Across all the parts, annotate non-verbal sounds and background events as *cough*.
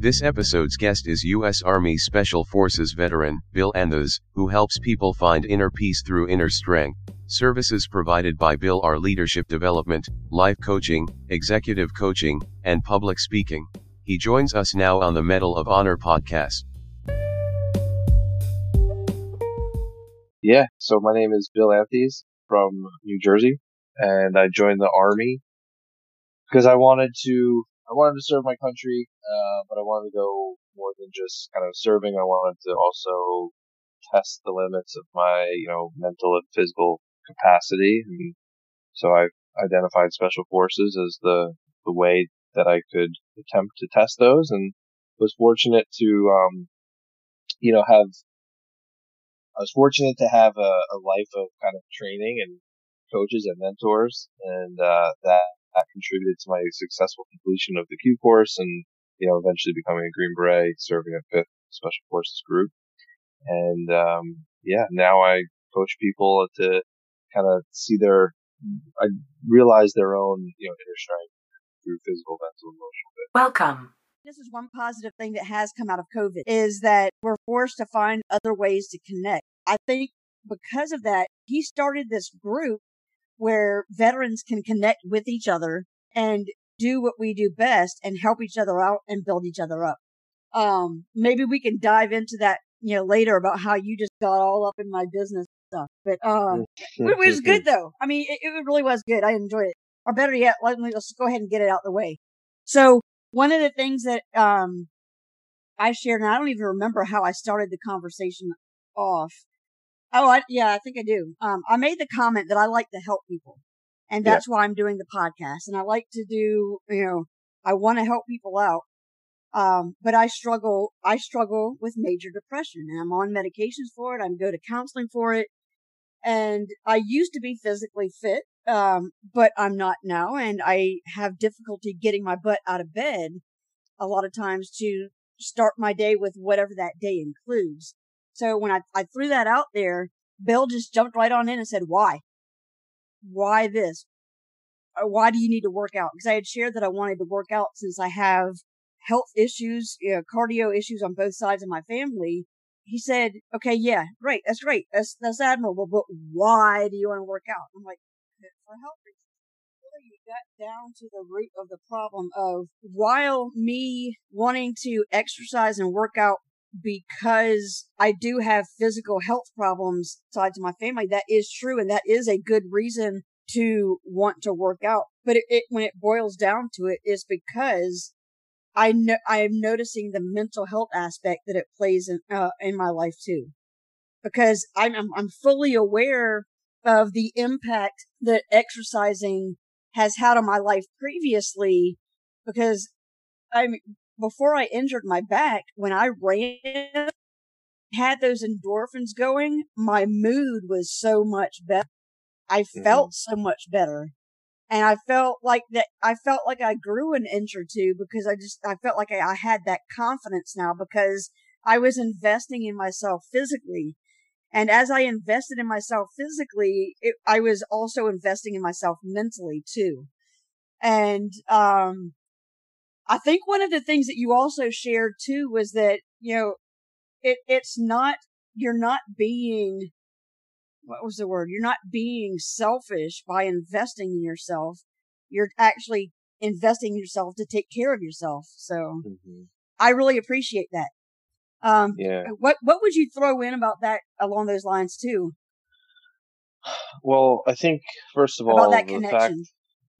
This episode's guest is U.S. Army Special Forces veteran, Bill Anthes, who helps people find inner peace through inner strength. Services provided by Bill are leadership development, life coaching, executive coaching, and public speaking. He joins us now on the Mettle of Honor podcast. Yeah, so my name is Bill Anthes from New Jersey, and I joined the Army because I wanted to I wanted to serve my country, uh, but I wanted to go more than just kind of serving. I wanted to also test the limits of my, you know, mental and physical capacity. And so I identified special forces as the, the way that I could attempt to test those and was fortunate to, um, you know, have, I was fortunate to have a, a life of kind of training and coaches and mentors and, uh, that that contributed to my successful completion of the Q course and, you know, eventually becoming a Green Beret, serving a fifth Special Forces group. And, um, yeah, now I coach people to kind of see their, I realize their own, you know, inner strength through physical, mental, emotional. Bit. Welcome. This is one positive thing that has come out of COVID is that we're forced to find other ways to connect. I think because of that, he started this group where veterans can connect with each other and do what we do best and help each other out and build each other up. Um, maybe we can dive into that, you know, later about how you just got all up in my business stuff. But, um, it was good though. I mean, it, it really was good. I enjoyed it. Or better yet, let me, let's go ahead and get it out of the way. So one of the things that, um, I shared, and I don't even remember how I started the conversation off, Oh, I, yeah, I think I do. Um, I made the comment that I like to help people and that's yeah. why I'm doing the podcast. And I like to do, you know, I want to help people out. Um, but I struggle, I struggle with major depression and I'm on medications for it. I'm go to counseling for it. And I used to be physically fit. Um, but I'm not now and I have difficulty getting my butt out of bed a lot of times to start my day with whatever that day includes. So when I, I threw that out there, Bill just jumped right on in and said, why? Why this? Uh, why do you need to work out? Because I had shared that I wanted to work out since I have health issues, you know, cardio issues on both sides of my family. He said, okay, yeah, great. That's great. That's, that's admirable. But why do you want to work out? I'm like, for health reasons Really, you got down to the root of the problem of while me wanting to exercise and work out because I do have physical health problems tied to my family. That is true. And that is a good reason to want to work out. But it, it when it boils down to it is because I know I am noticing the mental health aspect that it plays in, uh, in my life too. Because I'm, I'm, I'm fully aware of the impact that exercising has had on my life previously because I'm before I injured my back, when I ran, had those endorphins going, my mood was so much better. I mm-hmm. felt so much better. And I felt like that, I felt like I grew an inch or two because I just, I felt like I, I had that confidence now because I was investing in myself physically. And as I invested in myself physically, it, I was also investing in myself mentally too. And, um, I think one of the things that you also shared too was that, you know, it, it's not, you're not being, what was the word? You're not being selfish by investing in yourself. You're actually investing in yourself to take care of yourself. So mm-hmm. I really appreciate that. Um, yeah. What, what would you throw in about that along those lines too? *sighs* Well, I think first of about all, that connection. Fact,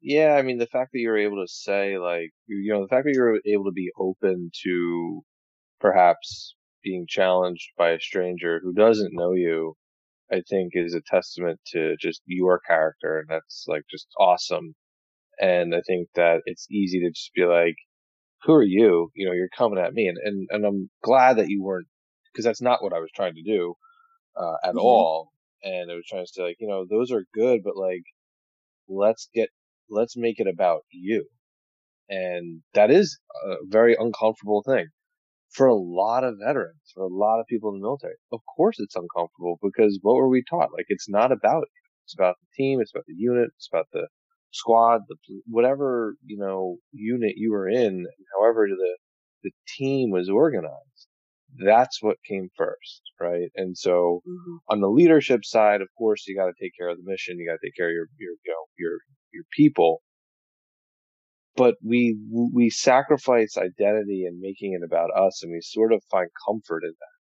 yeah, I mean, the fact that you're able to say, like, you know, the fact that you're able to be open to perhaps being challenged by a stranger who doesn't know you, I think is a testament to just your character. And that's like just awesome. And I think that it's easy to just be like, who are you? You know, you're coming at me. And, and, and I'm glad that you weren't, because that's not what I was trying to do, uh, at mm-hmm. all. And I was trying to say, like, you know, those are good, but like, let's get let's make it about you. And that is a very uncomfortable thing for a lot of veterans, for a lot of people in the military. Of course it's uncomfortable because what were we taught? Like it's not about you. It's about the team. It's about the unit. It's about the squad, the, whatever, you know, unit you were in, however the the team was organized. That's what came first, right? And so Mhm. on the leadership side, of course, you got to take care of the mission. You got to take care of your, your, you know, your, your people. But we, we sacrifice identity and making it about us and we sort of find comfort in that.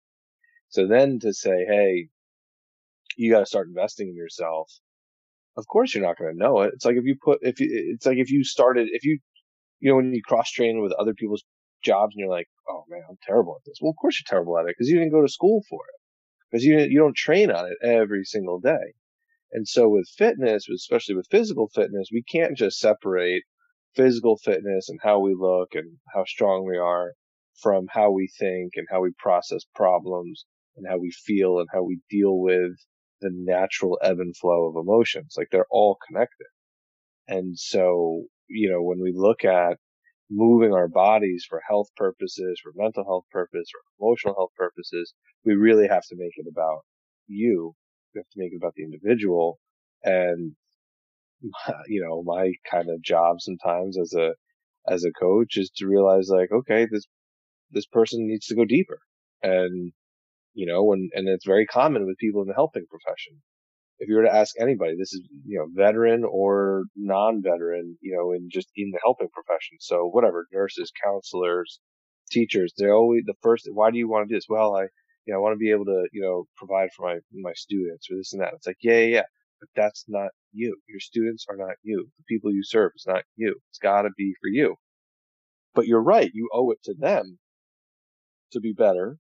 So then to say, Hey, you got to start investing in yourself. Of course, you're not going to know it. It's like if you put, if you, it's like if you started, if you, you know, when you cross train with other people's jobs and you're like, oh man, I'm terrible at this. Well, of course you're terrible at it because you didn't go to school for it because you you don't train on it every single day. And so with fitness, especially with physical fitness, we can't just separate physical fitness and how we look and how strong we are from how we think and how we process problems and how we feel and how we deal with the natural ebb and flow of emotions. Like they're all connected. And so, you know, when we look at moving our bodies for health purposes, for mental health purposes, for emotional health purposes, we really have to make it about you. We have to make it about the individual. And, *laughs* you know, my kind of job sometimes as a, as a coach is to realize like, okay, this, this person needs to go deeper. And, you know, and, and it's very common with people in the helping profession. If you were to ask anybody, this is, you know, veteran or non-veteran, you know, in just in the helping profession. So whatever, nurses, counselors, teachers, they're always the first, why do you want to do this? Well, I, you know, I want to be able to, you know, provide for my, my students or this and that. It's like, yeah, yeah, yeah. But that's not you. Your students are not you. The people you serve is not you. It's gotta be for you. But you're right. You owe it to them to be better,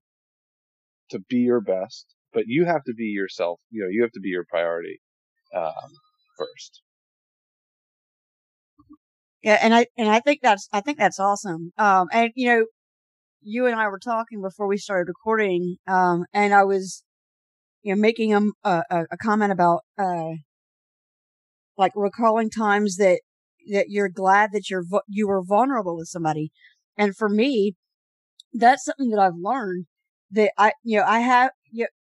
to be your best, but you have to be yourself. You know, you have to be your priority, um, first. Yeah, and I and I think that's I think that's awesome. Um, and you know, you and I were talking before we started recording, um, and I was, you know, making a a, a comment about uh, like recalling times that that you're glad that you're you were vulnerable with somebody, and for me, that's something that I've learned that I you know I have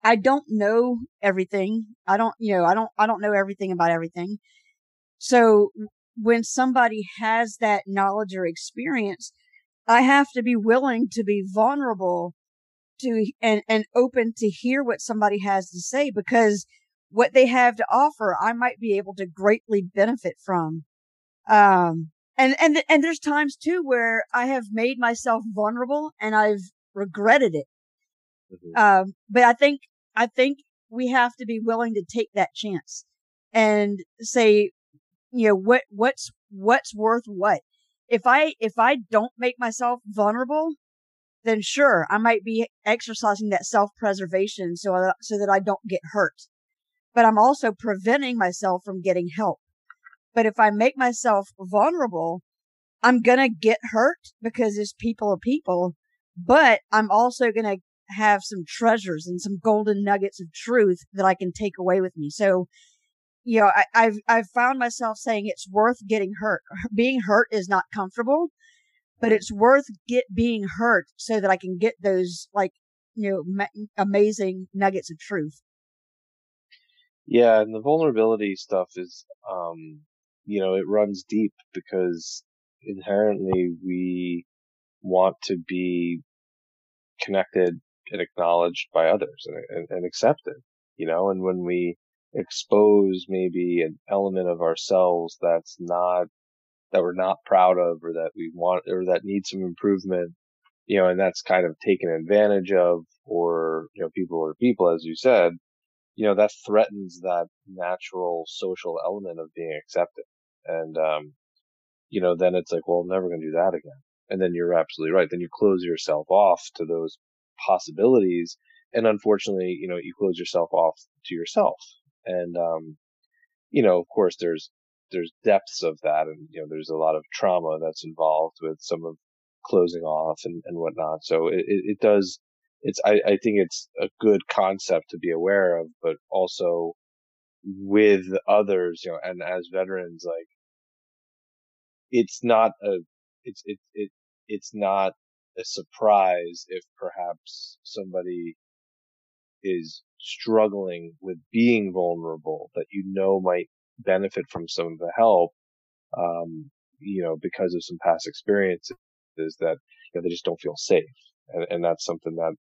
I don't know everything. I don't you know I don't I don't know everything about everything. So when somebody has that knowledge or experience, I have to be willing to be vulnerable to and, and open to hear what somebody has to say because what they have to offer, I might be able to greatly benefit from. Um, and, and, and there's times too where I have made myself vulnerable and I've regretted it. Mhm. Um, but I think, I think we have to be willing to take that chance and say, you know, what, what's, what's worth what? If I, if I don't make myself vulnerable, then sure, I might be exercising that self-preservation so, I- so that I don't get hurt. But I'm also preventing myself from getting help. But if I make myself vulnerable, I'm gonna get hurt because it's people are people, but I'm also gonna have some treasures and some golden nuggets of truth that I can take away with me. So, you know, I, I've, I've found myself saying it's worth getting hurt. *laughs* Being hurt is not comfortable, but it's worth get being hurt so that I can get those like, you know, ma- amazing nuggets of truth. Yeah, and the vulnerability stuff is, um, you know, it runs deep because inherently we want to be connected and acknowledged by others and, and, and accepted, you know, and when we expose maybe an element of ourselves that's not, that we're not proud of or that we want or that needs some improvement, you know, and that's kind of taken advantage of or, you know, people are people, as you said, you know, that threatens that natural social element of being accepted. And, um, you know, then it's like, well, I'm never going to do that again. And then you're absolutely right. Then you close yourself off to those possibilities. And unfortunately, you know, you close yourself off to yourself. And, um, you know, of course there's, there's depths of that and, you know, there's a lot of trauma that's involved with some of closing off and, and whatnot. So it, it, does, it's, I, I think it's a good concept to be aware of, but also with others, you know, and as veterans, like, it's not a, it's, it, it, it's not a surprise if perhaps somebody is struggling with being vulnerable that you know might benefit from some of the help, um, you know, because of some past experiences. is that you know, they just don't feel safe, and, and that's something that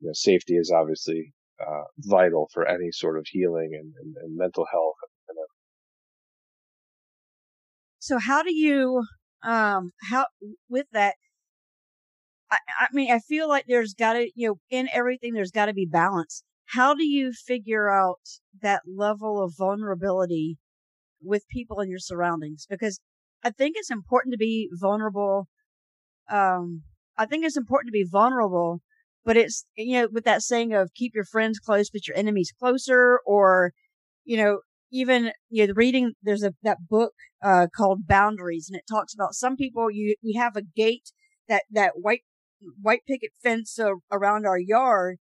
you know, safety is obviously uh, vital for any sort of healing and, and, and mental health. so how do you, um, how with that? I, I mean, I feel like there's got to, you know, in everything, there's got to be balance. How do you figure out that level of vulnerability with people in your surroundings? Because I think it's important to be vulnerable. Um, I think it's important to be vulnerable, but it's, you know, with that saying of keep your friends close, but your enemies closer, or, you know, even, you know, reading, there's a, that book, uh, called Boundaries, and it talks about some people, you, we have a gate, that, that white, white picket fence uh, around our yard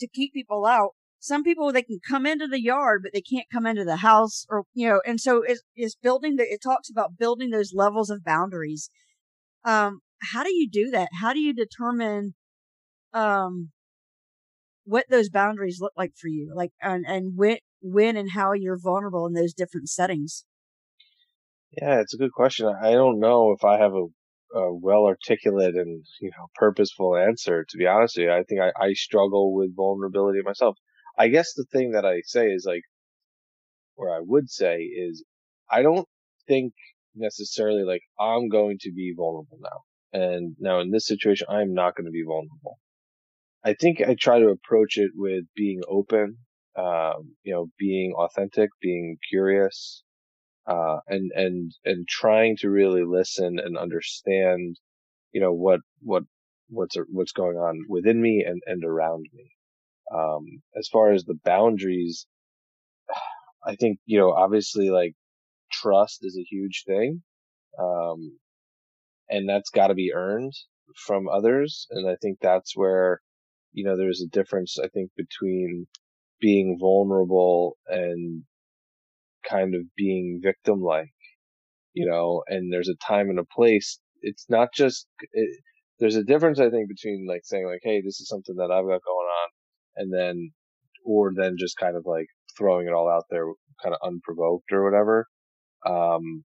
to keep people out. Some people, they can come into the yard, but they can't come into the house or, you know, and so it's, it's building the, it talks about building those levels of boundaries. Um, how do you do that? How do you determine, um, what those boundaries look like for you? Like, and, and when, when and how you're vulnerable in those different settings? Yeah, it's a good question. I don't know if I have a, a well articulate and you know purposeful answer. To be honest with you, I think I, I struggle with vulnerability myself. I guess the thing that I say is like, or I would say is, I don't think necessarily like I'm going to be vulnerable now. And now in this situation, I'm not going to be vulnerable. I think I try to approach it with being open, um, you know, being authentic, being curious, uh, and, and, and trying to really listen and understand, you know, what, what, what's, what's going on within me and, and around me. Um, as far as the boundaries, *sighs* I think, you know, obviously like trust is a huge thing. Um, and that's got to be earned from others. And I think that's where, you know, there's a difference, I think, between being vulnerable and kind of being victim like, you know, and there's a time and a place. It's not just, it, there's a difference, I think, between like saying like, Hey, this is something that I've got going on. And then, or then just kind of like throwing it all out there kind of unprovoked or whatever. Um,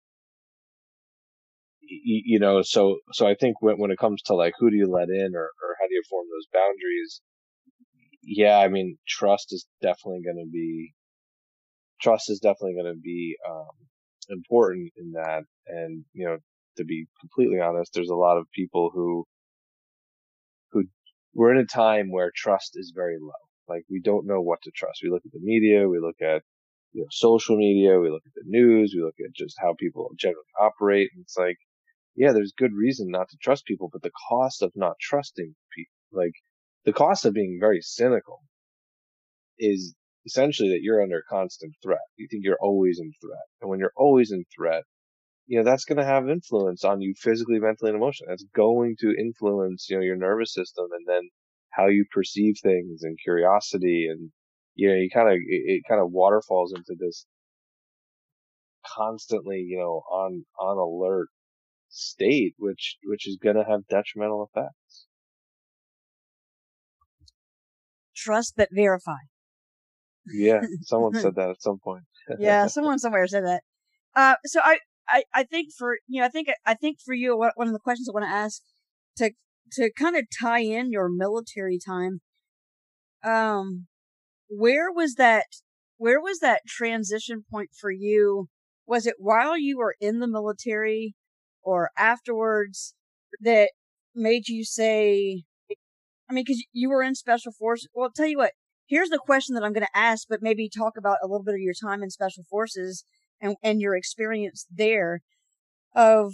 you, know, so, so I think when, when it comes to like, who do you let in or, or how do you form those boundaries? Yeah, I mean, trust is definitely going to be trust is definitely going to be um, important in that. And you know, to be completely honest, there's a lot of people who who we're in a time where trust is very low. Like we don't know what to trust. We look at the media, we look at you know social media, we look at the news, we look at just how people generally operate. And it's like, yeah, there's good reason not to trust people, but the cost of not trusting people, like the cost of being very cynical is essentially that you're under constant threat. You think you're always in threat. And when you're always in threat, you know, that's going to have influence on you physically, mentally, and emotionally. That's going to influence, you know, your nervous system and then how you perceive things and curiosity. And, you know, you kind of, it, it kind of waterfalls into this constantly, you know, on, on alert state, which, which is going to have detrimental effects. Trust but verify. Yeah, someone said *laughs* that at some point. yeah, *laughs* someone somewhere said that. Uh, so I, I, I think for you know, I think I think for you, one of the questions I want to ask to to kind of tie in your military time. Um, where was that? Where was that transition point for you? Was it while you were in the military, or afterwards, that made you say? I mean, because you were in special forces. Well, I'll tell you what here's the question that I'm going to ask, but maybe talk about a little bit of your time in special forces and, and your experience there of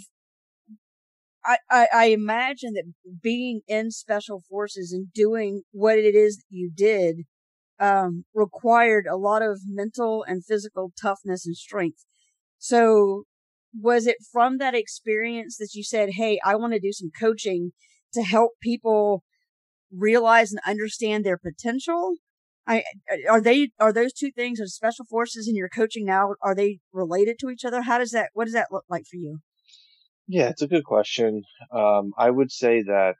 I, I, I imagine that being in special forces and doing what it is that you did um, required a lot of mental and physical toughness and strength. So was it from that experience that you said, Hey, I want to do some coaching to help people realize and understand their potential? I are they are those two things of special forces and your coaching now are they related to each other? How does that what does that look like for you? Yeah, it's a good question. Um, I would say that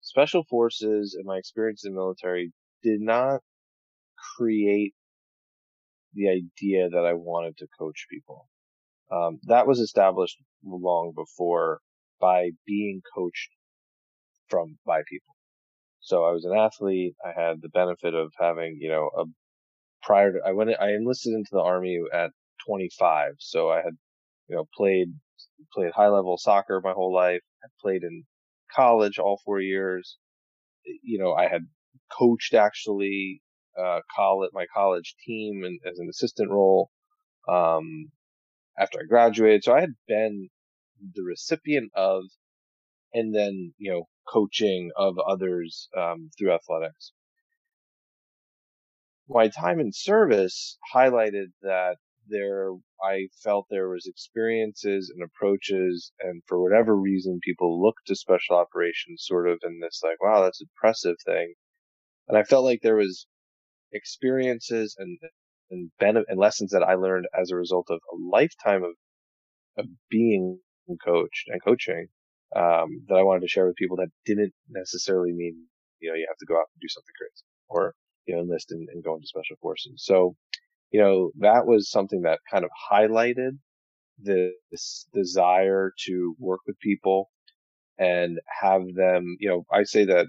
special forces and my experience in the military did not create the idea that I wanted to coach people. Um, that was established long before by being coached from by people. So I was an athlete. I had the benefit of having, you know, a prior to, I went, I enlisted into the army at 25. So I had, you know, played, played high level soccer my whole life. I played in college all four years. You know, I had coached actually, uh, college, my college team and as an assistant role, um, after I graduated. So I had been the recipient of, and then, you know, coaching of others, um, through athletics. My time in service highlighted that there, I felt there was experiences and approaches, and for whatever reason, people looked to special operations sort of in this like, wow, that's impressive thing. And I felt like there was experiences and and and lessons that I learned as a result of a lifetime of of being coached and coaching um, that I wanted to share with people that didn't necessarily mean you know you have to go out and do something crazy or you know enlist and, and go into special forces. So you know that was something that kind of highlighted this desire to work with people and have them. You know, I say that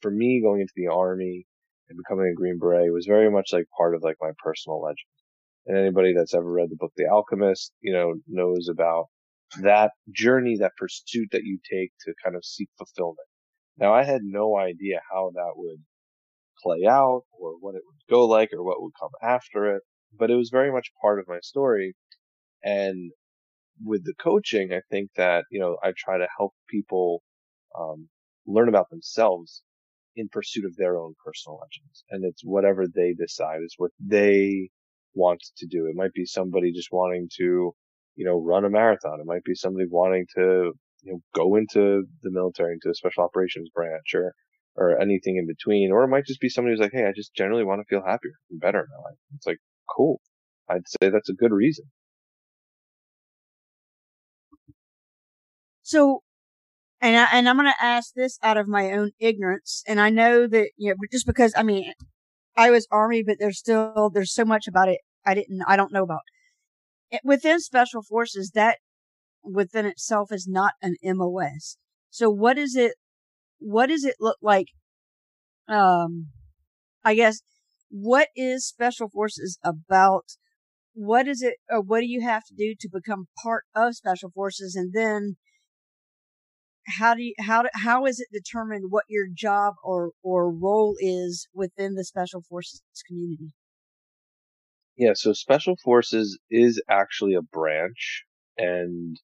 for me going into the army and becoming a Green Beret was very much like part of like my personal legend. And anybody that's ever read the book The Alchemist, you know, knows about that journey, that pursuit that you take to kind of seek fulfillment. Now I had no idea how that would play out or what it would go like or what would come after it, but it was very much part of my story. And with the coaching, I think that, you know, I try to help people, um, learn about themselves in pursuit of their own personal legends. And it's whatever they decide is what they want to do. It might be somebody just wanting to, you know, run a marathon. It might be somebody wanting to, you know, go into the military, into a special operations branch or, or anything in between. Or it might just be somebody who's like, Hey, I just generally want to feel happier and better in my life. It's like, cool. I'd say that's a good reason. So and I, and I'm going to ask this out of my own ignorance. And I know that, you know, just because, I mean, I was army, but there's still, there's so much about it I didn't, I don't know about. It, within special forces, that within itself is not an MOS. So what is it, what does it look like? Um, I guess, what is special forces about? What is it, or what do you have to do to become part of special forces? And then, how do you how how is it determined what your job or or role is within the special forces community yeah so special forces is actually a branch and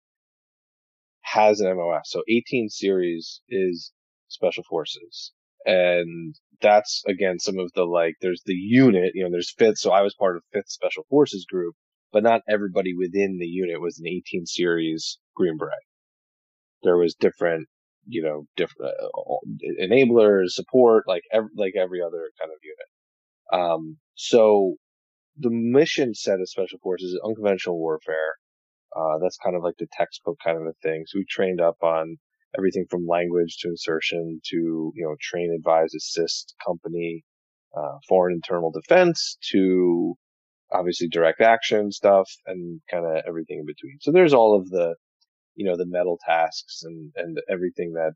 has an mos so 18 series is special forces. And that's again some of the like there's the unit you know there's fifth so i was part of fifth special forces group but not everybody within the unit was an 18 series green beret. There was different, you know, different uh, enablers, support, like every, like every other kind of unit. Um, so the mission set of special forces is unconventional warfare. Uh, that's kind of like the textbook kind of a thing. So we trained up on everything from language to insertion to, you know, train, advise, assist, company, uh, foreign internal defense to obviously direct action stuff and kind of everything in between. So there's all of the you know, the METL tasks and, and everything that,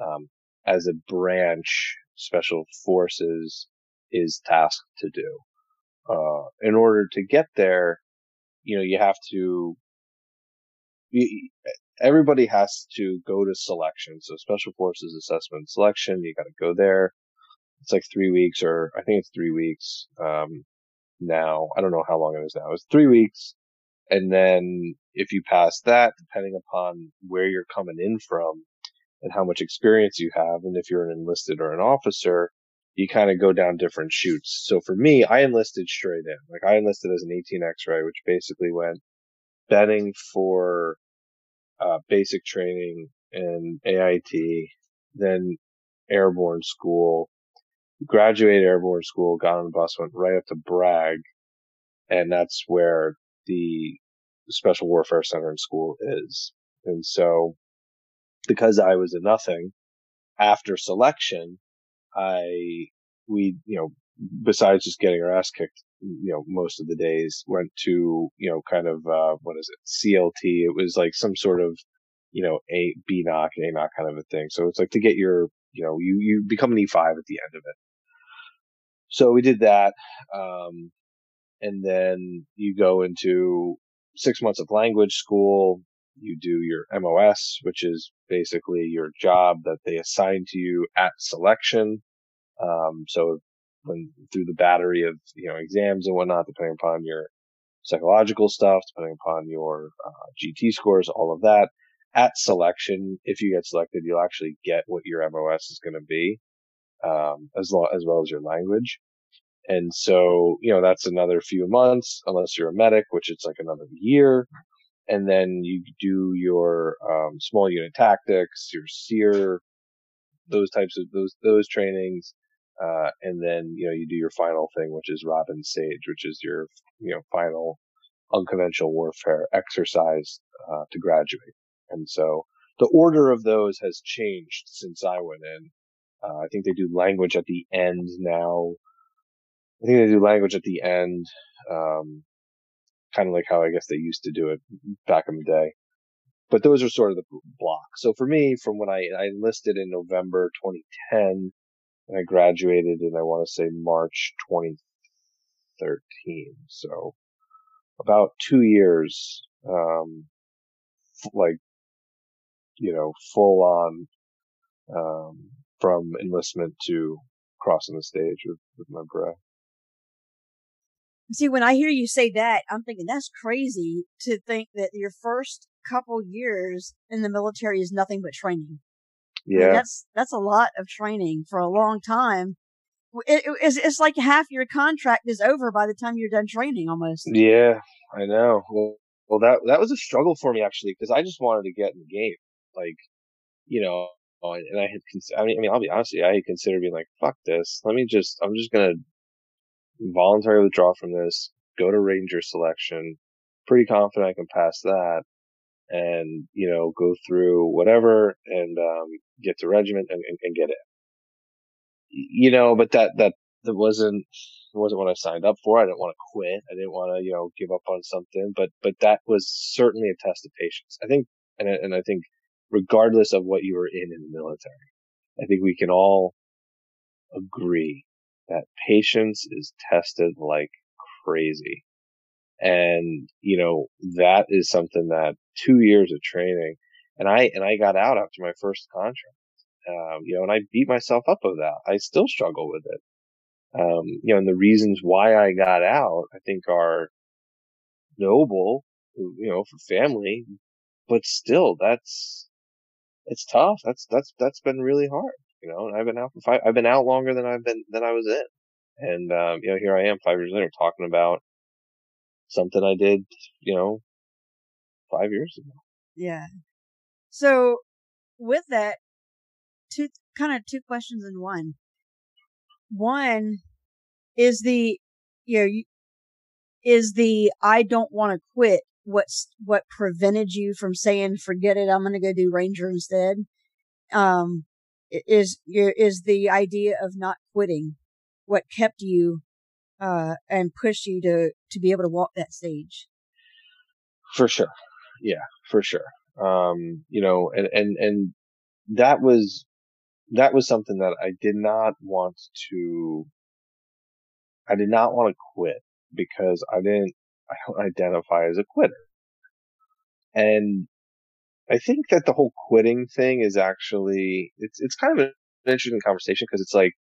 um, as a branch, special forces is tasked to do. Uh, in order to get there, you know, you have to, you, everybody has to go to selection. So special forces assessment selection, you got to go there. It's like three weeks or I think it's three weeks. Um, now I don't know how long it is now. It's three weeks. And then if you pass that, depending upon where you're coming in from and how much experience you have, and if you're an enlisted or an officer, you kind of go down different chutes. So for me, I enlisted straight in. Like I enlisted as an 18 X-ray, which basically went Benning for uh, basic training and AIT, then airborne school, graduated airborne school, got on the bus, went right up to Bragg, and that's where the special warfare center and school is. And so because I was a nothing after selection, I, we, you know, besides just getting our ass kicked, you know, most of the days went to, you know, kind of, uh, what is it? CLT. It was like some sort of you know, A, B knock, A knock kind of a thing. So it's like to get your, you know, you, you become an E5 at the end of it. So we did that. Um, and then you go into six months of language school. You do your MOS, which is basically your job that they assign to you at selection. Um, so when through the battery of, you know, exams and whatnot, depending upon your psychological stuff, depending upon your uh, GT scores, all of that. At selection, if you get selected, you'll actually get what your MOS is going to be, um, as, lo- as well as your language. And so, you know, that's another few months, unless you're a medic, which it's like another year. And then you do your, um, small unit tactics, your SERE, those types of, those, those trainings. Uh, and then, you know, you do your final thing, which is Robin Sage, which is your, you know, final unconventional warfare exercise, uh, to graduate. And so the order of those has changed since I went in. Uh, I think they do language at the end now. I think they do language at the end, um, kind of like how I guess they used to do it back in the day. But those are sort of the blocks. So for me, from when I, I enlisted in November 2010, and I graduated in I want to say March 2013. So about two years, um, like you know, full on um, from enlistment to crossing the stage with, with my bro. See, when I hear you say that, I'm thinking that's crazy to think that your first couple years in the military is nothing but training. Yeah. I mean, that's, that's a lot of training for a long time. It, it, it's, it's like half your contract is over by the time you're done training almost. Yeah, I know. Well, well, that, that was a struggle for me actually, because I just wanted to get in the game. Like, you know, uh, and I had, I mean, I mean, I'll be honest with you, I had considered being like, fuck this. Let me just, I'm just going to voluntarily withdraw from this, go to ranger selection. Pretty confident I can pass that and, you know, go through whatever and, um, get to regiment and, and, and get it. You know, but that, that, that wasn't, wasn't what I signed up for. I didn't want to quit. I didn't want to, you know, give up on something, but, but that was certainly a test of patience. I think, and, and I think regardless of what you were in in the military, I think we can all agree that patience is tested like crazy. And, you know, that is something that two years of training and I, and I got out after my first contract. Um, you know, and I beat myself up of that. I still struggle with it. Um, you know, and the reasons why I got out, I think are noble, you know, for family, but still that's, it's tough. That's, that's, that's been really hard you know, and I've been out for five, I've been out longer than I've been, than I was in. And, um, you know, here I am five years later talking about something I did, you know, five years ago. Yeah. So with that, two, kind of two questions in one. One is the, you know, is the I don't want to quit what's what prevented you from saying forget it i'm going to go do ranger instead um is is the idea of not quitting what kept you uh, and push you to to be able to walk that stage. For sure. Yeah for sure. Um you know and and and that was that was something that i did not want to i did not want to quit because i didn't i don't identify as a quitter. And I think that the whole quitting thing is actually it's it's kind of an interesting conversation because it's like,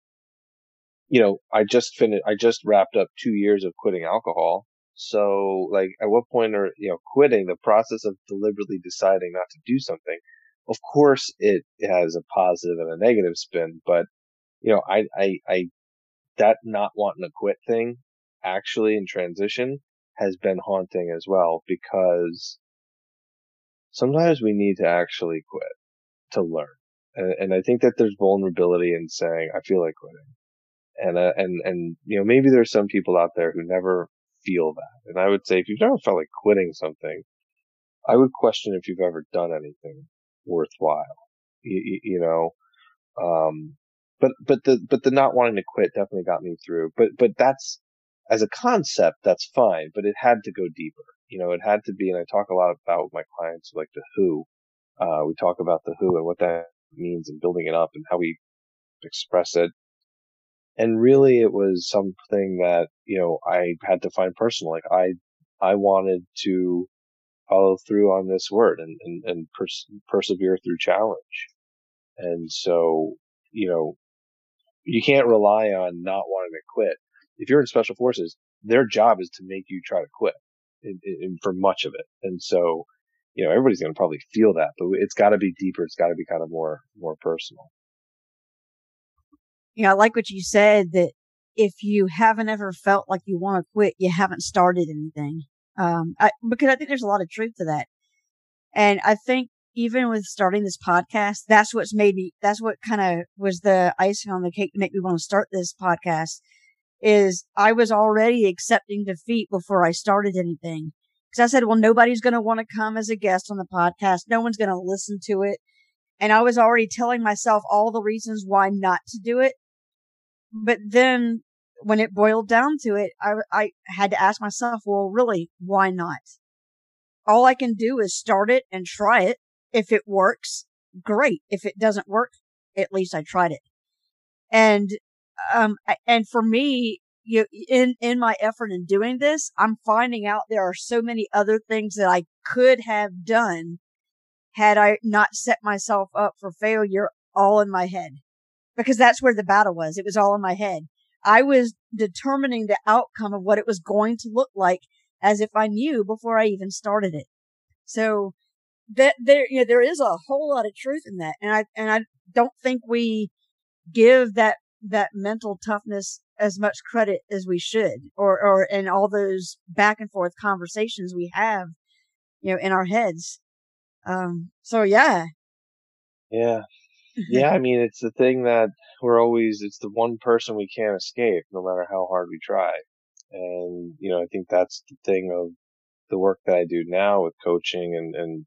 you know, I just finished, I just wrapped up two years of quitting alcohol. So, like, at what point are you know quitting the process of deliberately deciding not to do something? Of course, it has a positive and a negative spin, but you know, I I I that not wanting to quit thing actually in transition has been haunting as well because sometimes we need to actually quit to learn. And, and I think that there's vulnerability in saying, I feel like quitting. And, uh, and, and, you know, maybe there's some people out there who never feel that. And I would say if you've never felt like quitting something, I would question if you've ever done anything worthwhile. You, you know, um, but, but the, but the not wanting to quit definitely got me through. But, but that's, as a concept, that's fine, but it had to go deeper. You know, it had to be, and I talk a lot about with my clients, like the who. Uh, we talk about the who and what that means and building it up and how we express it. And really it was something that, you know, I had to find personal. Like I, I wanted to follow through on this word and, and, and pers- persevere through challenge. And so, you know, you can't rely on not wanting to quit. If you're in special forces, their job is to make you try to quit in, in, for much of it. And so, you know, everybody's going to probably feel that, but it's got to be deeper. It's got to be kind of more, more personal. You know, I like what you said that if you haven't ever felt like you want to quit, you haven't started anything. Um, I, because I think there's a lot of truth to that. And I think even with starting this podcast, that's what's made me, that's what kind of was the icing on the cake to make me want to start this podcast is I was already accepting defeat before I started anything. Cause I said, well, nobody's going to want to come as a guest on the podcast. No one's going to listen to it. And I was already telling myself all the reasons why not to do it. But then when it boiled down to it, I, I had to ask myself, well, really, why not? All I can do is start it and try it. If it works, great. If it doesn't work, at least I tried it. And, um, and for me, you, in, in my effort in doing this, I'm finding out there are so many other things that I could have done had I not set myself up for failure all in my head. Because that's where the battle was. It was all in my head. I was determining the outcome of what it was going to look like as if I knew before I even started it. So that there, you know, there is a whole lot of truth in that. And I, and I don't think we give that, that mental toughness as much credit as we should or, or in all those back and forth conversations we have, you know, in our heads. Um, so yeah. Yeah *laughs* yeah, I mean, it's the thing that we're always, it's the one person we can't escape no matter how hard we try. And, you know, I think that's the thing of the work that I do now with coaching and, and,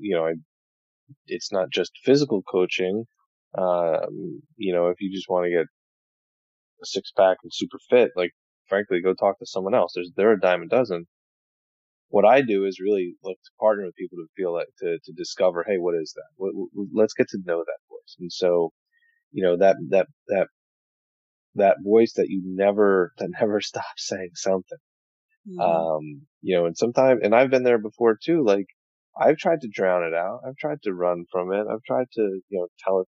you know, I, it's not just physical coaching. Um, you know, if you just want to get a six pack and super fit, like, frankly, go talk to someone else. There's, they're a dime a dozen what I do is really look to partner with people to feel like to, to discover, hey, what is that? What, what, let's get to know that And so, you know, that, that, that, that voice that you never, *laughs* that never stops saying something. Mm-hmm. Um, you know, and sometimes, and I've been there before too, like I've tried to drown it out. I've tried to run from it. I've tried to, you know, tell it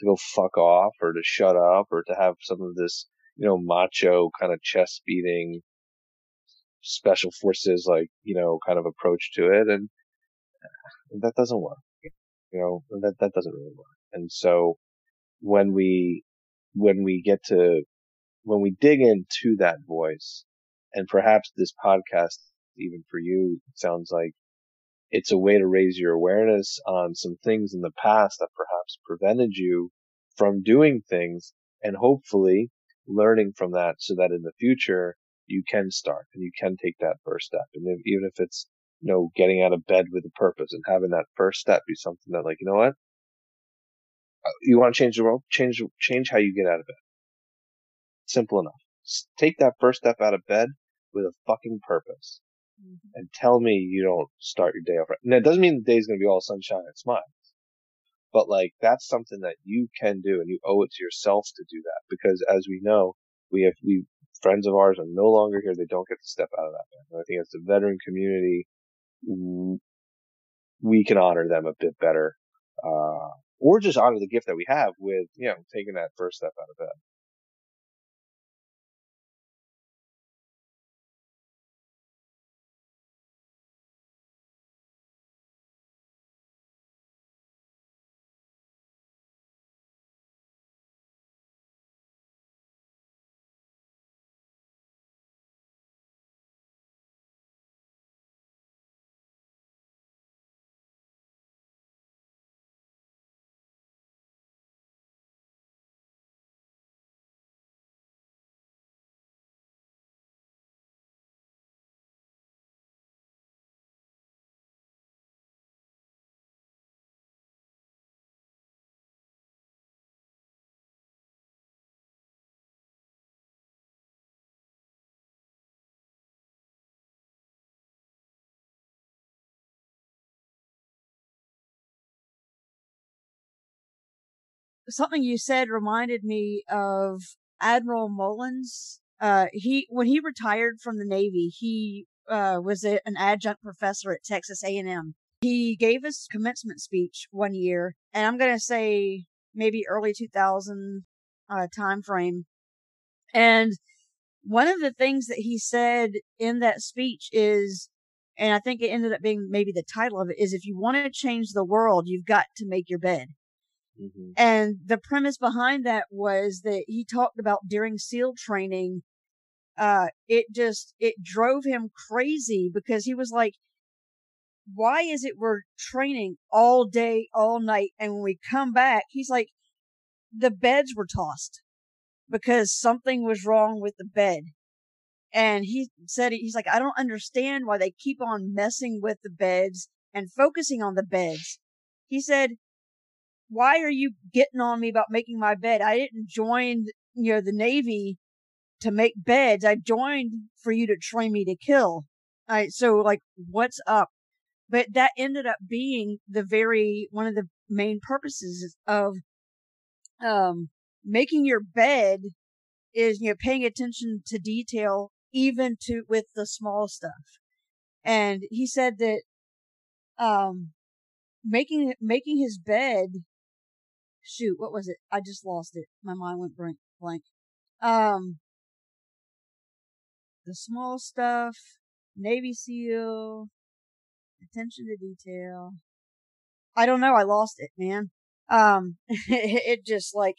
to go fuck off or to shut up or to have some of this, you know, macho kind of chest beating, special forces like you know kind of approach to it and *sighs* that doesn't work you know that that doesn't really work and so when we when we get to when we dig into that voice and perhaps this podcast even for you sounds like it's a way to raise your awareness on some things in the past that perhaps prevented you from doing things and hopefully learning from that so that in the future you can start and you can take that first step. And if, even if it's, you know, getting out of bed with a purpose and having that first step be something that like, you know what? You want to change the world? Change, change how you get out of bed. Simple enough. Take that first step out of bed with a fucking purpose. Mm-hmm. And tell me you don't start your day off right. Now, it doesn't mean the day's going to be all sunshine and smiles. But like, that's something that you can do and you owe it to yourself to do that because as we know, we have, we friends of ours are no longer here. They don't get to step out of that. And I think as the veteran community, we can honor them a bit better, uh, or just honor the gift that we have with, you know, taking that first step out of bed. Something you said reminded me of Admiral Mullins. Uh, he when he retired from the Navy, he uh, was a, an adjunct professor at Texas A&M. He gave his commencement speech one year, and I'm gonna say maybe early 2000 uh, time frame. And one of the things that he said in that speech is, and I think it ended up being maybe the title of it is, if you want to change the world, you've got to make your bed. Mm-hmm. And the premise behind that was that he talked about during SEAL training, uh, it just, it drove him crazy because he was like, why is it we're training all day, all night? And when we come back, he's like, the beds were tossed because something was wrong with the bed. And he said, he's like, I don't understand why they keep on messing with the beds and focusing on the beds. He said, why are you getting on me about making my bed? I didn't join, you know, the Navy to make beds. I joined for you to train me to kill. I, so like, what's up? But that ended up being the very, one of the main purposes of, um, making your bed is, you know, paying attention to detail, even to, with the small stuff. And he said that, um, making, making his bed shoot, what was it? I just lost it. My mind went blank. Um, the small stuff, Navy SEAL, attention to detail. I don't know. I lost it, man. Um, it, *laughs* it just like,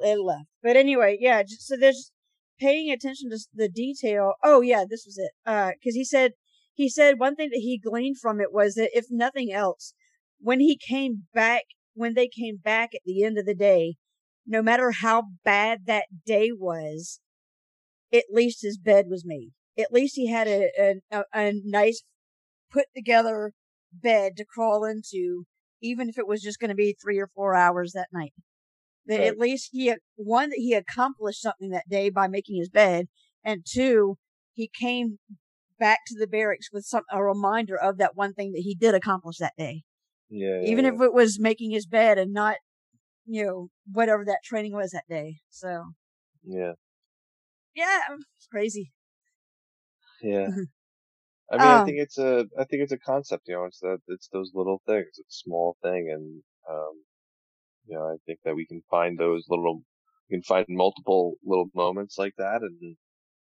it left. But anyway, yeah, just, so there's paying attention to the detail. Oh yeah, this was it. Uh, cause he said, he said one thing that he gleaned from it was that if nothing else, when he came back when they came back at the end of the day, no matter how bad that day was, at least his bed was made. At least he had a, a, a nice put together bed to crawl into, even if it was just going to be three or four hours that night. That right. at least he, one, that he accomplished something that day by making his bed, and two, he came back to the barracks with some, a reminder of that one thing that he did accomplish that day. Yeah. Even yeah. if it was making his bed and not, you know, whatever that training was that day. So. Yeah. Yeah, it's crazy. Yeah. *laughs* I mean, um, I think it's a, I think it's a concept, you know, it's that, it's those little things, it's a small thing and, um, you know, I think that we can find those little, we can find multiple little moments like that and, you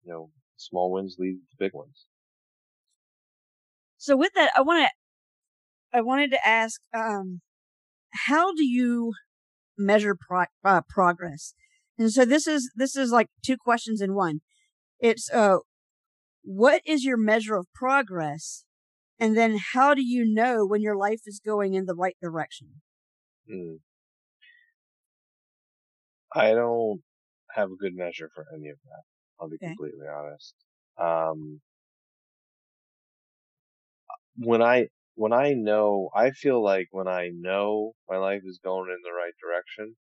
know, small wins lead to big ones. So with that, I want to I wanted to ask, um, how do you measure pro- uh, progress? And so this is this is like two questions in one. It's uh, what is your measure of progress, and then how do you know when your life is going in the right direction? Hmm. I don't have a good measure for any of that. I'll be okay. completely honest. Um, when I when I know, I feel like when I know my life is going in the right direction,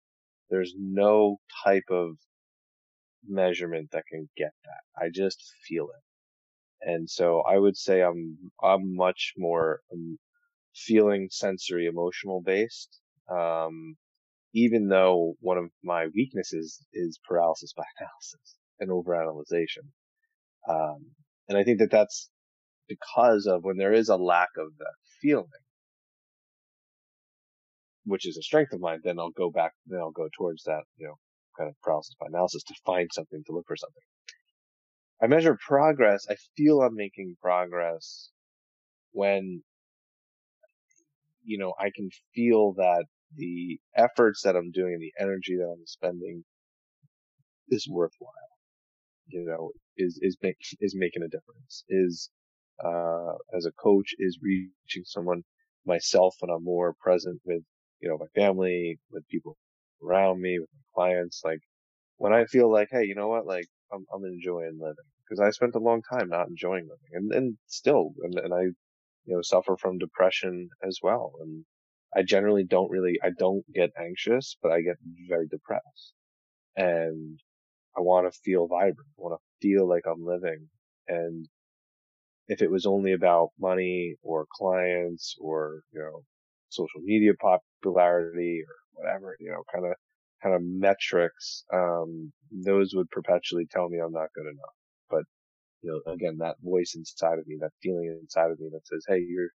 there's no type of measurement that can get that. I just feel it. And so I would say I'm, I'm much more um, feeling sensory emotional based. Um, even though one of my weaknesses is paralysis by *laughs* analysis and overanalyzation. Um, and I think that that's because of when there is a lack of that feeling, which is a strength of mine, then I'll go back, then I'll go towards that, you know, kind of paralysis by analysis to find something, to look for something. I measure progress. I feel I'm making progress when, you know, I can feel that the efforts that I'm doing, the energy that I'm spending is worthwhile. You know, is, is, make, is making a difference, is uh, as a coach is reaching someone myself when I'm more present with, you know, my family, with people around me, with my clients. Like when I feel like, hey, you know what? Like I'm, I'm enjoying living because I spent a long time not enjoying living and, and still, and, and I, you know, suffer from depression as well. And I generally don't really, I don't get anxious, but I get very depressed and I want to feel vibrant. I want to feel like I'm living and if it was only about money or clients or, you know, social media popularity or whatever, you know, kind of, kind of metrics, um, those would perpetually tell me I'm not good enough. But, you know, again, that voice inside of me, that feeling inside of me that says, Hey, you're,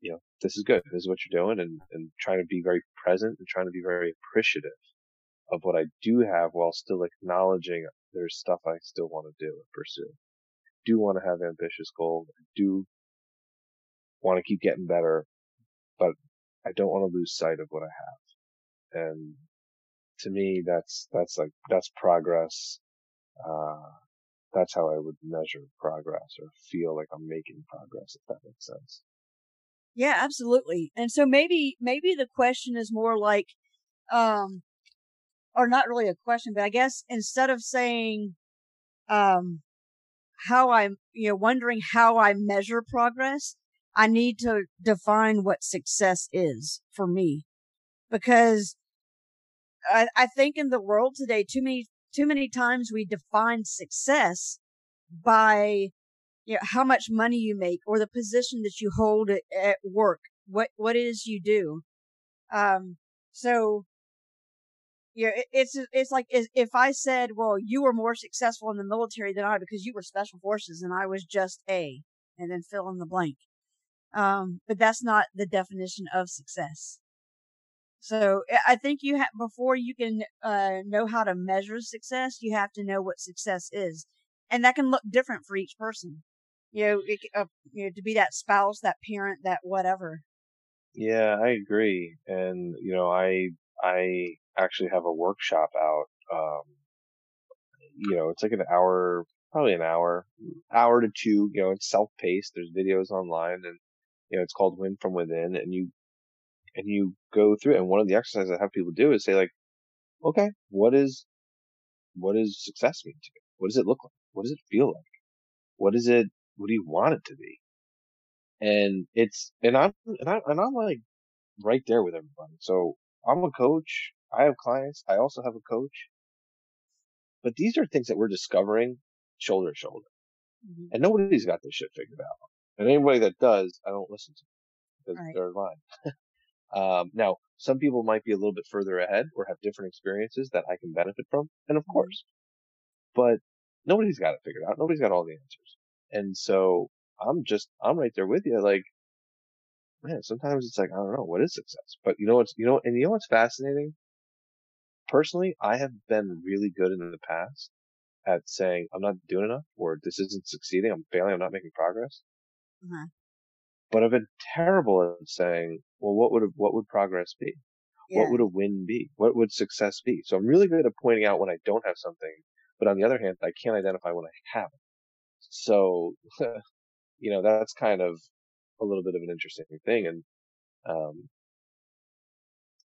you know, this is good. This is what you're doing and, and trying to be very present and trying to be very appreciative of what I do have while still acknowledging there's stuff I still want to do and pursue. Do want to have ambitious goals. I do want to keep getting better, but I don't want to lose sight of what I have. And to me, that's, that's like, that's progress. Uh, that's how I would measure progress or feel like I'm making progress, if that makes sense. Yeah, absolutely. And so maybe, maybe the question is more like, um, or not really a question, but I guess instead of saying, um, how I'm, you know, wondering how I measure progress, I need to define what success is for me because I, I think in the world today, too many, too many times we define success by, you know, how much money you make or the position that you hold at, at work, what, what it is you do. Um, so yeah, it's it's like if I said, "Well, you were more successful in the military than I because you were special forces and I was just a," and then fill in the blank. Um, but that's not the definition of success. So I think you have before you can uh, know how to measure success, you have to know what success is, and that can look different for each person. You know, it, uh, you know, to be that spouse, that parent, that whatever. Yeah, I agree, and you know, I I actually have a workshop out. Um, you know, it's like an hour, probably an hour, hour to two. You know, it's self-paced. There's videos online, and you know, it's called Win from Within, and you and you go through. It. And one of the exercises I have people do is say, like, okay, what is what does success mean to you? What does it look like? What does it feel like? What is it? What do you want it to be? And it's and I'm and I'm and I'm like right there with everybody. So I'm a coach. I have clients. I also have a coach. But these are things that we're discovering shoulder to shoulder. Mm-hmm. And nobody's got this shit figured out. And anybody that does, I don't listen to because right. they're lying. *laughs* um, now, some people might be a little bit further ahead or have different experiences that I can benefit from. And of mm-hmm. course, but nobody's got it figured out. Nobody's got all the answers. And so I'm just, I'm right there with you. Like, man, sometimes it's like, I don't know, what is success? But you know what's, you know, and you know what's fascinating? Personally, I have been really good in the past at saying, I'm not doing enough or this isn't succeeding. I'm failing. I'm not making progress. Uh-huh. But I've been terrible at saying, well, what would, what would progress be? Yeah. What would a win be? What would success be? So I'm really good at pointing out when I don't have something, but on the other hand, I can't identify when I have it. So, *laughs* you know, that's kind of a little bit of an interesting thing. And, um,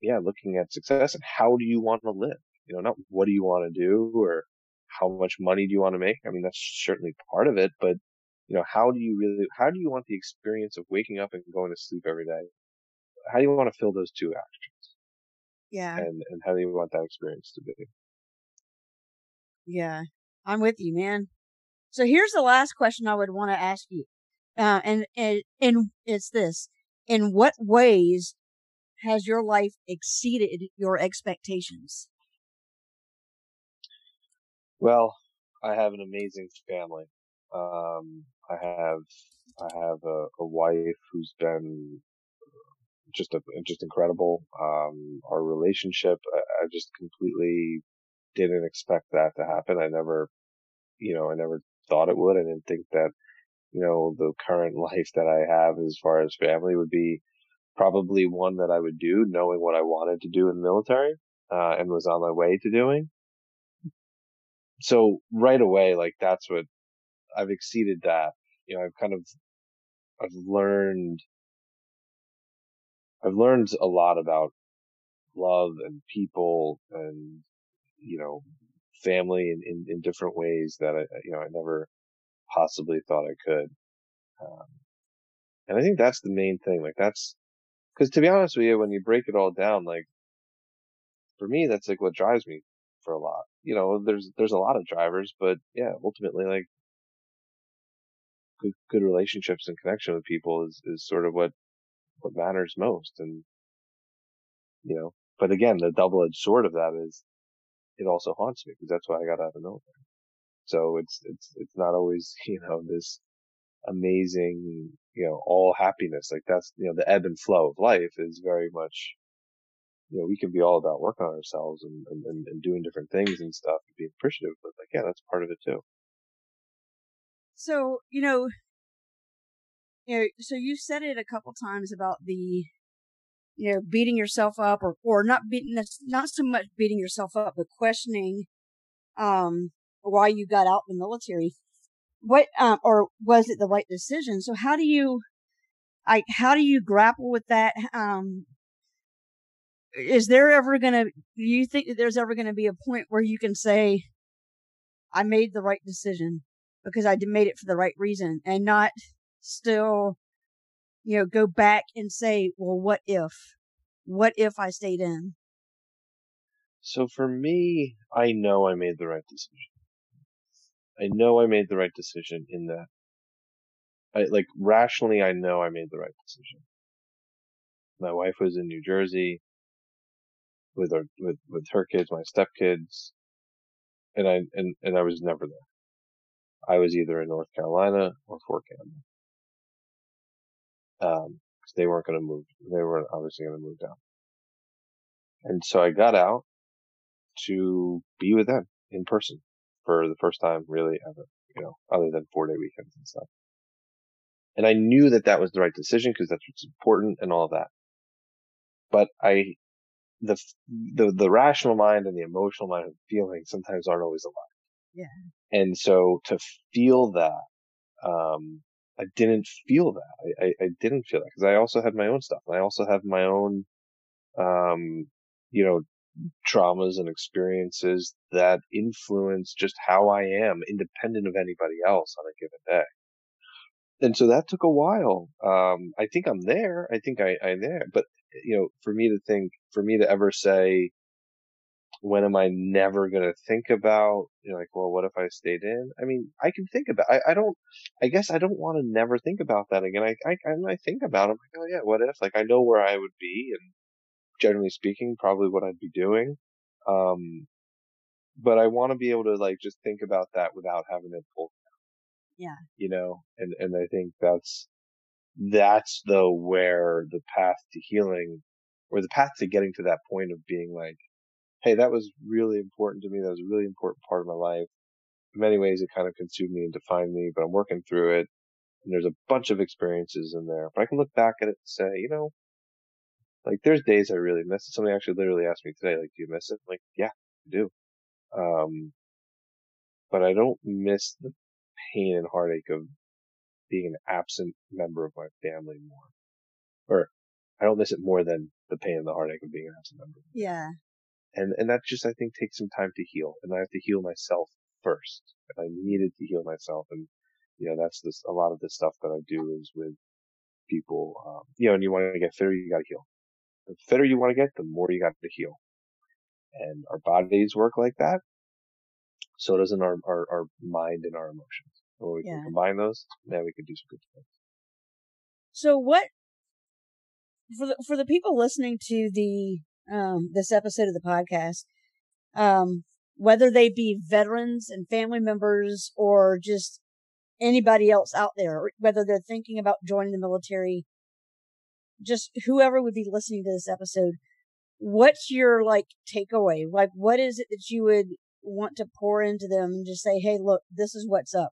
yeah, looking at success and how do you want to live? You know, not what do you want to do or how much money do you want to make? I mean, that's certainly part of it, but you know, how do you really, how do you want the experience of waking up and going to sleep every day? How do you want to fill those two actions? Yeah. And, and how do you want that experience to be? Yeah. I'm with you, man. So here's the last question I would want to ask you. Uh, and, and, and it's this. In what ways has your life exceeded your expectations? Well, I have an amazing family. Um, I have, I have a, a wife who's been just a, just incredible. Um, our relationship, I, I just completely didn't expect that to happen. I never, you know, I never thought it would. I didn't think that you know, the current life that I have as far as family would be probably one that I would do knowing what I wanted to do in the military, uh, and was on my way to doing. So right away, like that's what I've exceeded that. You know, I've kind of, I've learned, I've learned a lot about love and people and, you know, family in, in, in different ways that I, you know, I never, possibly thought I could. Um, and I think that's the main thing. Like that's, cause to be honest with you, when you break it all down, like for me, that's like what drives me for a lot. You know, there's, there's a lot of drivers, but yeah, ultimately like good, good relationships and connection with people is, is sort of what, what matters most. And, you know, but again, the double-edged sword of that is it also haunts me because that's why I got out of the military. So it's, it's, it's not always, *laughs* you know, this amazing, you know, all happiness. Like that's, you know, the ebb and flow of life is very much, you know, we can be all about working on ourselves and, and, and doing different things and stuff and being appreciative, but like, yeah, that's part of it too. So, you know, you know, so you said it a couple times about the, you know, beating yourself up or, or not beating, not so much beating yourself up, but questioning, um, why you got out in the military. What, um, or was it the right decision? So how do you, like, how do you grapple with that? Um, is there ever gonna, do you think that there's ever gonna be a point where you can say, I made the right decision because I made it for the right reason and not still, you know, go back and say, well, what if? What if I stayed in? So for me, I know I made the right decision. I know I made the right decision in that. I like rationally, I know I made the right decision. My wife was in New Jersey with her with with her kids, my stepkids, and I and and I was never there. I was either in North Carolina or Fort Campbell. Um, cause they weren't going to move. They weren't obviously going to move down. And so I got out to be with them in person for the first time really ever, you know, other than four day weekends and stuff. And I knew that that was the right decision because that's what's important and all of that. But I, the, the, the rational mind and the emotional mind and feeling sometimes aren't always aligned. Yeah. And so to feel that, um, I didn't feel that. I, I, I didn't feel that because I also had my own stuff. I also have my own, um, you know, traumas and experiences that influence just how I am independent of anybody else on a given day. And so that took a while. Um, I think I'm there. I think I, I'm there, but you know, for me to think, for me to ever say, when am I never going to think about, you know, like, well, what if I stayed in? I mean, I can think about, I, I don't, I guess I don't want to never think about that again. I, I, I think about it, I'm like, oh yeah, what if? Like, I know where I would be and generally speaking, probably what I'd be doing. Um, but I want to be able to like just think about that without having it pulled down. Yeah. You know, and, and I think that's, that's though where the path to healing or the path to getting to that point of being like, hey, that was really important to me. That was a really important part of my life. In many ways, it kind of consumed me and defined me, but I'm working through it. And there's a bunch of experiences in there. But I can look back at it and say, you know, like there's days I really miss it. Somebody actually literally asked me today, like, do you miss it? I'm like, yeah, I do. Um, but I don't miss the pain and heartache of being an absent member of my family more. Or I don't miss it more than the pain and the heartache of being an absent member. Yeah and and that just I think takes some time to heal, and I have to heal myself first. And I needed to heal myself, and you know that's this a lot of the stuff that I do is with people. Um, you know, and you want to get fitter, you got to heal. The fitter you want to get, the more you got to heal. And our bodies work like that. So doesn't our, our, our mind and our emotions. When we yeah. can combine those, then we can do some good things. So what, for the, for the people listening to the um, this episode of the podcast, um, whether they be veterans and family members or just anybody else out there, whether they're thinking about joining the military, just whoever would be listening to this episode, what's your like takeaway? Like, what is it that you would want to pour into them and just say, Hey, look, this is what's up.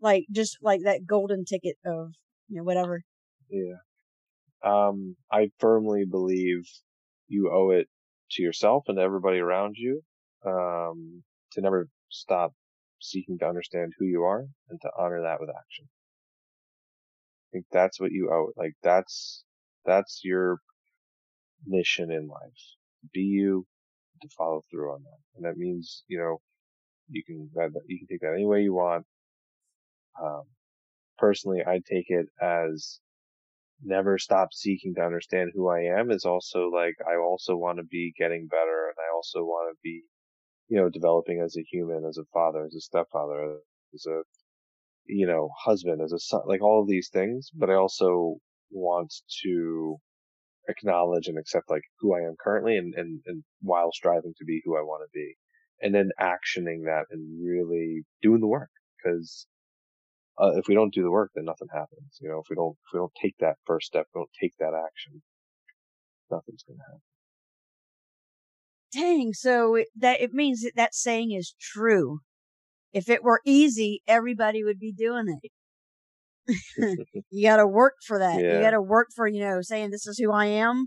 Like, just like that golden ticket of, you know, whatever. Yeah. Um, I firmly believe you owe it to yourself and everybody around you, um, to never stop seeking to understand who you are and to honor that with action. I think that's what you owe. Like that's, that's your mission in life. Be you, to follow through on that. And that means, you know, you can, that, you can take that any way you want. Um, personally, I take it as never stop seeking to understand who I am is also like, I also want to be getting better and I also want to be, you know, developing as a human, as a father, as a stepfather, as a, you know, husband, as a son, like all of these things. But I also want to acknowledge and accept like who I am currently and, and, and while striving to be who I want to be. And then actioning that and really doing the work. Cause, uh, if we don't do the work, then nothing happens. You know, if we don't, if we don't take that first step, we don't take that action, nothing's going to happen. Dang. So that, it means that that saying is true. If it were easy, everybody would be doing it. *laughs* *laughs* you got to work for that. Yeah. You got to work for, you know, saying this is who I am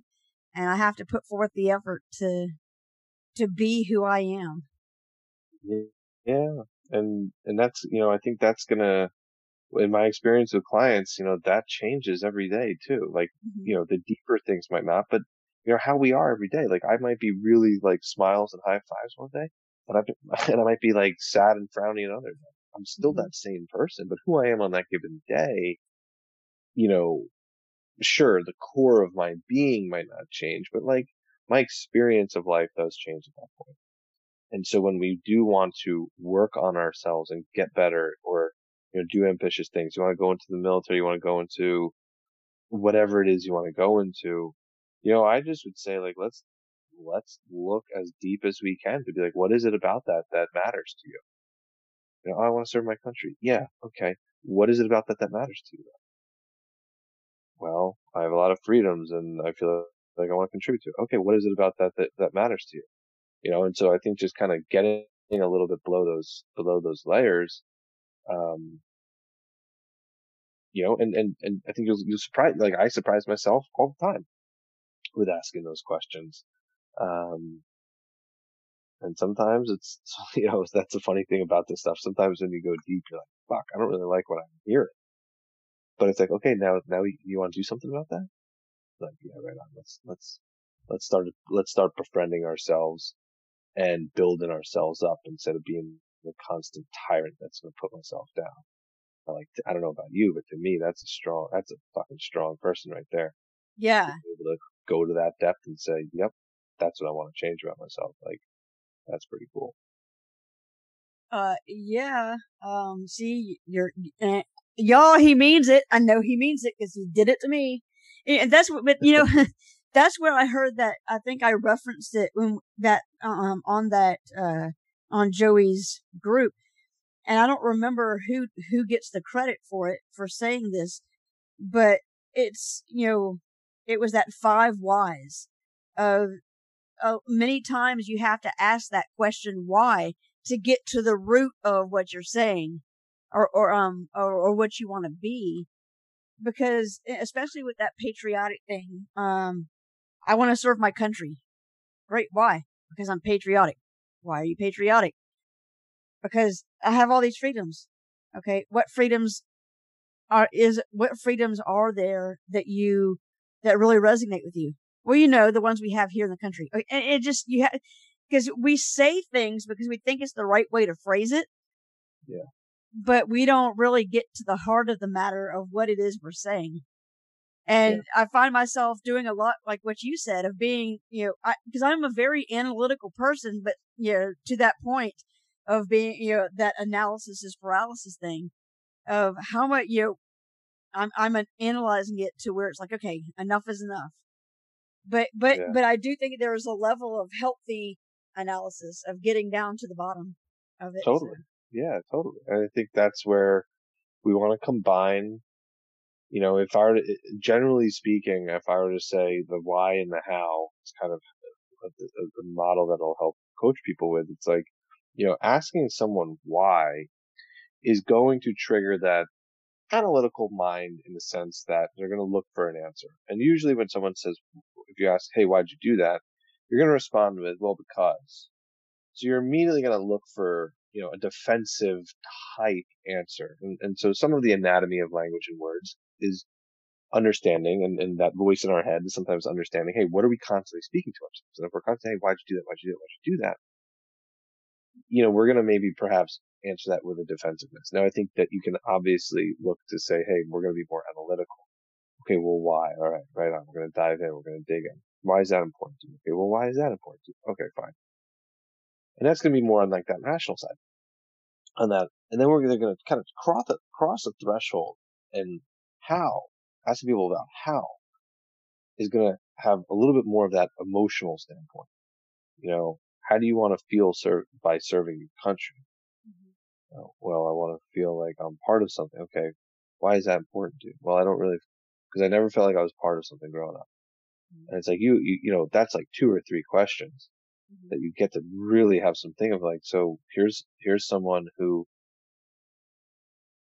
and I have to put forth the effort to, to be who I am. Yeah. And, and that's, you know, I think that's going to, in my experience with clients, you know, that changes every day too. Like, mm-hmm. you know, the deeper things might not, but you know, how we are every day. Like I might be really like smiles and high fives one day, but I, *laughs* and I might be like sad and frowny another day. I'm still that same person, but who I am on that given day, you know, sure, the core of my being might not change, but like my experience of life does change at that point. And so when we do want to work on ourselves and get better or, you know, do ambitious things, you want to go into the military, you want to go into whatever it is you want to go into, you know, I just would say like, let's, let's look as deep as we can to be like, what is it about that that matters to you? You know, oh, I want to serve my country. Yeah. Okay. What is it about that that matters to you? Well, I have a lot of freedoms and I feel like I want to contribute to it. Okay. What is it about that that, that matters to you? You know, and so I think just kind of getting a little bit below those, below those layers, um, you know, and, and, and I think you'll, you'll surprise, like I surprise myself all the time with asking those questions. Um, and sometimes it's, *laughs* you know, that's the funny thing about this stuff. Sometimes when you go deep, you're like, fuck, I don't really like what I'm hearing. But it's like, okay, now, now you want to do something about that? Like, yeah, right on. Let's, let's, let's start, let's start befriending ourselves and building ourselves up instead of being the constant tyrant that's going to put myself down. I like, to, I don't know about you, but to me, that's a strong, that's a fucking strong person right there. Yeah. able to go to that depth and say, yep, that's what I want to change about myself. Like, that's pretty cool. Uh, yeah. Um, see, you're, uh, y'all, he means it. I know he means it because he did it to me. And that's what, but you know, *laughs* *laughs* that's where I heard that. I think I referenced it when that, um, on that, uh, on Joey's group. And I don't remember who, who gets the credit for it, for saying this, but it's, you know, it was that five whys of uh, many times you have to ask that question why? to get to the root of what you're saying or or um or, or what you want to be. Because especially with that patriotic thing um i want to serve my country. Great why? Because i'm patriotic. Why are you patriotic? Because i have all these freedoms okay? What freedoms are is what freedoms are there that you that really resonate with you well, you know, the ones we have here in the country. And it just, you have, because we say things because we think it's the right way to phrase it. Yeah. But we don't really get to the heart of the matter of what it is we're saying. And yeah. I find myself doing a lot like what you said of being, you know, because I'm a very analytical person, but, you know, to that point of being, you know, that analysis is paralysis thing of how much, you know, I'm, I'm analyzing it to where it's like, okay, enough is enough. But but yeah. but I do think there is a level of healthy analysis of getting down to the bottom of it. Totally. So. Yeah, totally. And I think that's where we want to combine. You know, if I were to, eh, generally speaking, if I were to say the why and the how, it's kind of a, a, a model that'll help coach people with. It's like, you know, asking someone why is going to trigger that analytical mind in the sense that they're going to look for an answer. And usually when someone says, you ask, Hey, why'd you do that? You're going to respond with, well, because. So you're immediately going to look for, you know, a defensive type answer. And, and so some of the anatomy of language and words is understanding and, and that voice in our head is sometimes understanding, hey, what are we constantly speaking to ourselves? And if we're constantly, hey, why'd you do that? Why'd you do that? Why'd you do that? You know, we're going to maybe perhaps answer that with a defensiveness. Now I think that you can obviously look to say, hey, we're going to be more analytical. Okay, well, why? All right, right on. We're going to dive in. We're going to dig in. Why is that important to you? Okay, well, why is that important to you? Okay, fine. And that's going to be more on like that rational side. On that, and then we're going to kind of cross the, cross the threshold and how, asking people about how is going to have a little bit more of that emotional standpoint. You know, how do you want to feel served by serving your country? Mm-hmm. You well, I want to feel like I'm part of something. Okay. Why is that important to you? Well, I don't really, because I never felt like I was part of something growing up. Mm-hmm. And it's like you, you, you know, that's like two or three questions mm-hmm. that you get to really have some thing of like, so here's, here's someone who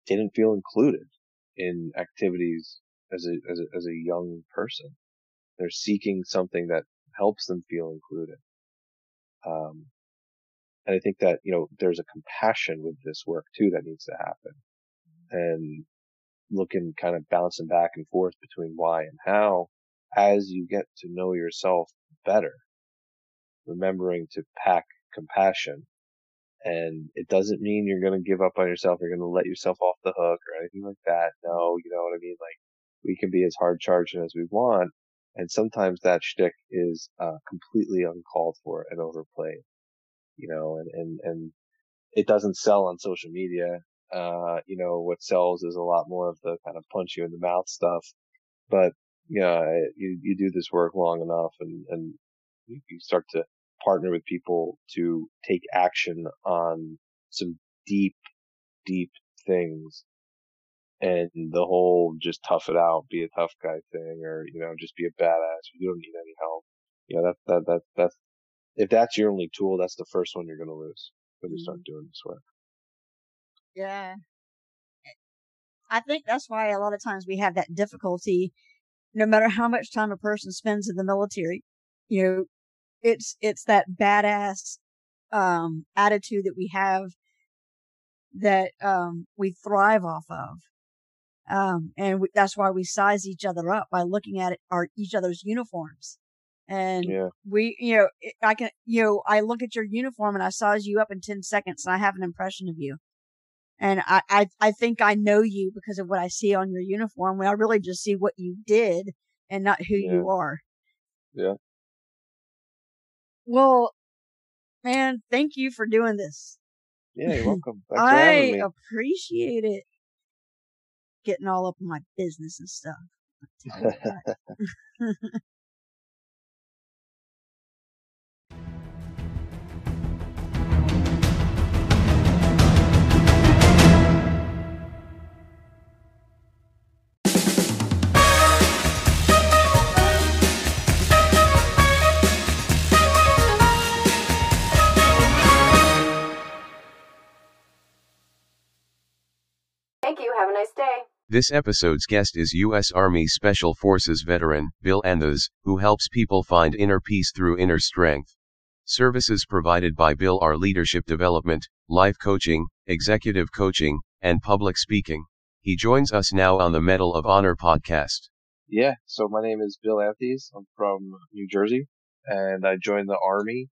didn't feel included in activities as a, as a, as a young person. They're seeking something that helps them feel included. Um, and I think that, you know, there's a compassion with this work too that needs to happen. And looking kind of bouncing back and forth between why and how as you get to know yourself better, remembering to pack compassion. And it doesn't mean you're going to give up on yourself. You're going to let yourself off the hook or anything like that. No, you know what I mean? Like we can be as hard charging as we want. And sometimes that shtick is, uh, completely uncalled for and overplayed, you know, and, and, and it doesn't sell on social media. Uh, you know, what sells is a lot more of the kind of punch you in the mouth stuff. But, yeah, you, you do this work long enough and, and you, you start to partner with people to take action on some deep, deep things and the whole just tough it out, be a tough guy thing, or you know, just be a badass. You don't need any help. You know, that that that that's if that's your only tool, that's the first one you're going to lose when you start mm-hmm. doing this work. Yeah, I think that's why a lot of times we have that difficulty. No matter how much time a person spends in the military, you know, it's it's that badass um, attitude that we have that um, we thrive off of. Um, and we, that's why we size each other up by looking at it, our each other's uniforms. And yeah. we, you know, I can, you know, I look at your uniform and I size you up in 10 seconds and I have an impression of you. And I, I, I think I know you because of what I see on your uniform when I really just see what you did and not who yeah. you are. Yeah. Well, man, thank you for doing this. Yeah, you're *laughs* welcome. I appreciate it getting all up in my business and stuff. *laughs* *laughs* you. Have a nice day. This episode's guest is U.S. Army Special Forces veteran, Bill Anthes, who helps people find inner peace through inner strength. Services provided by Bill are leadership development, life coaching, executive coaching, and public speaking. He joins us now on the Mettle of Honor podcast. Yeah, so my name is Bill Anthes. I'm from New Jersey, and I joined the Army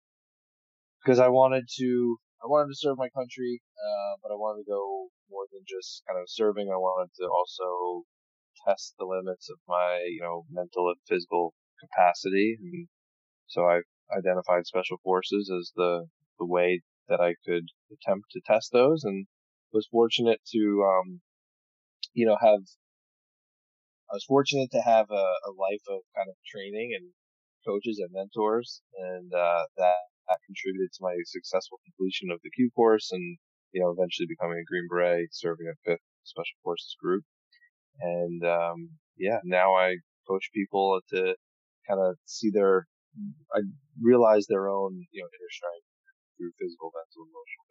because I wanted to I wanted to serve my country, uh, but I wanted to go more than just kind of serving. I wanted to also test the limits of my, you know, mental and physical capacity. And so I identified special forces as the, the way that I could attempt to test those and was fortunate to, um, you know, have, I was fortunate to have a, a life of kind of training and coaches and mentors and, uh, that that contributed to my successful completion of the Q course and, you know, eventually becoming a Green Beret, serving a fifth Special Forces group. And, um, yeah, now I coach people to kind of see their, I realize their own, you know, inner strength through physical, mental, emotional